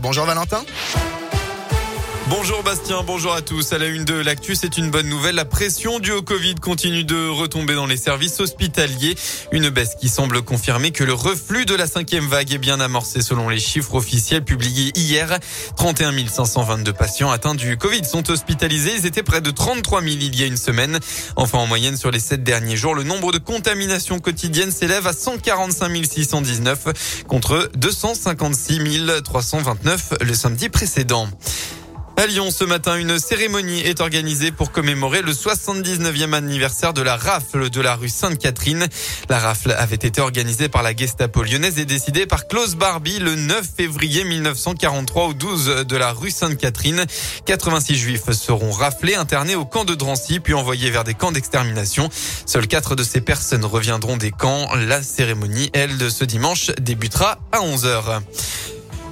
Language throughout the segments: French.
Bonjour Valentin. Bonjour Bastien, bonjour à tous. À la une de l'actu, c'est une bonne nouvelle. La pression due au Covid continue de retomber dans les services hospitaliers. Une baisse qui semble confirmer que le reflux de la cinquième vague est bien amorcé selon les chiffres officiels publiés hier. 31 522 patients atteints du Covid sont hospitalisés. Ils étaient près de 33 000 il y a une semaine. Enfin, en moyenne, sur les sept derniers jours, le nombre de contaminations quotidiennes s'élève à 145 619 contre 256 329 le samedi précédent. À Lyon, ce matin, une cérémonie est organisée pour commémorer le 79e anniversaire de la rafle de la rue Sainte-Catherine. La rafle avait été organisée par la Gestapo lyonnaise et décidée par Klaus Barbie le 9 février 1943 au 12 de la rue Sainte-Catherine. 86 juifs seront raflés, internés au camp de Drancy, puis envoyés vers des camps d'extermination. Seules quatre de ces personnes reviendront des camps. La cérémonie, elle, de ce dimanche, débutera à 11h.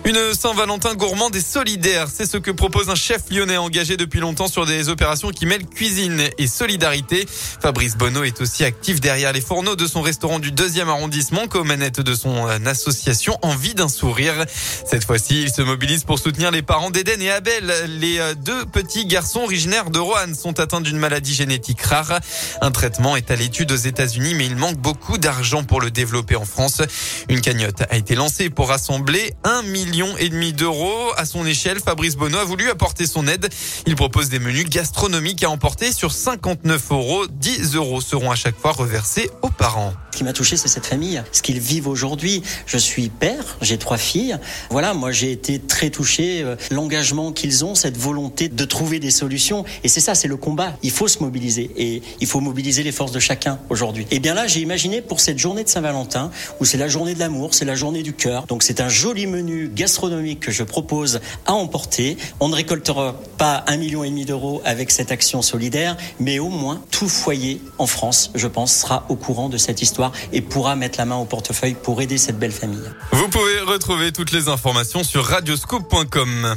Une Saint-Valentin gourmande et solidaire, c'est ce que propose un chef lyonnais engagé depuis longtemps sur des opérations qui mêlent cuisine et solidarité. Fabrice Bonneau est aussi actif derrière les fourneaux de son restaurant du deuxième arrondissement qu'aux manettes de son association Envie d'un sourire. Cette fois-ci, il se mobilise pour soutenir les parents d'Eden et Abel. Les deux petits garçons originaires de Roanne sont atteints d'une maladie génétique rare. Un traitement est à l'étude aux États-Unis, mais il manque beaucoup d'argent pour le développer en France. Une cagnotte a été lancée pour rassembler un million et demi d'euros. À son échelle, Fabrice Bonneau a voulu apporter son aide. Il propose des menus gastronomiques à emporter sur 59 euros. 10 euros seront à chaque fois reversés aux parents. Ce qui m'a touché, c'est cette famille, ce qu'ils vivent aujourd'hui. Je suis père, j'ai trois filles. Voilà, moi j'ai été très touché, euh, l'engagement qu'ils ont, cette volonté de trouver des solutions. Et c'est ça, c'est le combat. Il faut se mobiliser et il faut mobiliser les forces de chacun aujourd'hui. Et bien là, j'ai imaginé pour cette journée de Saint-Valentin, où c'est la journée de l'amour, c'est la journée du cœur. Donc c'est un joli menu gastronomique que je propose à emporter. On ne récoltera pas un million et demi d'euros avec cette action solidaire, mais au moins tout foyer en France, je pense, sera au courant de cette histoire et pourra mettre la main au portefeuille pour aider cette belle famille. Vous pouvez retrouver toutes les informations sur radioscoop.com.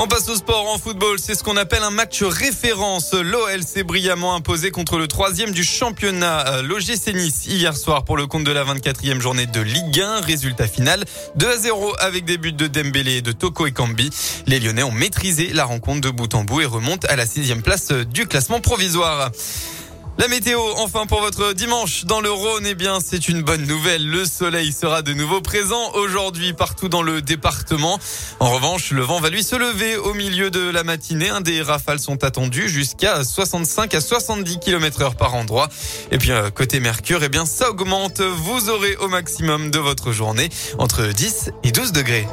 On passe au sport en football. C'est ce qu'on appelle un match référence. L'OL s'est brillamment imposé contre le troisième du championnat, euh, l'OGC Nice, hier soir pour le compte de la 24e journée de Ligue 1. Résultat final 2 à 0 avec des buts de Dembélé et de Toko et Kambi. Les Lyonnais ont maîtrisé la rencontre de bout en bout et remontent à la sixième place du classement provisoire. La météo, enfin pour votre dimanche dans le Rhône, eh bien c'est une bonne nouvelle. Le soleil sera de nouveau présent aujourd'hui partout dans le département. En revanche, le vent va lui se lever au milieu de la matinée. Des rafales sont attendues jusqu'à 65 à 70 km heure par endroit. Et puis euh, côté Mercure, eh bien ça augmente. Vous aurez au maximum de votre journée entre 10 et 12 degrés.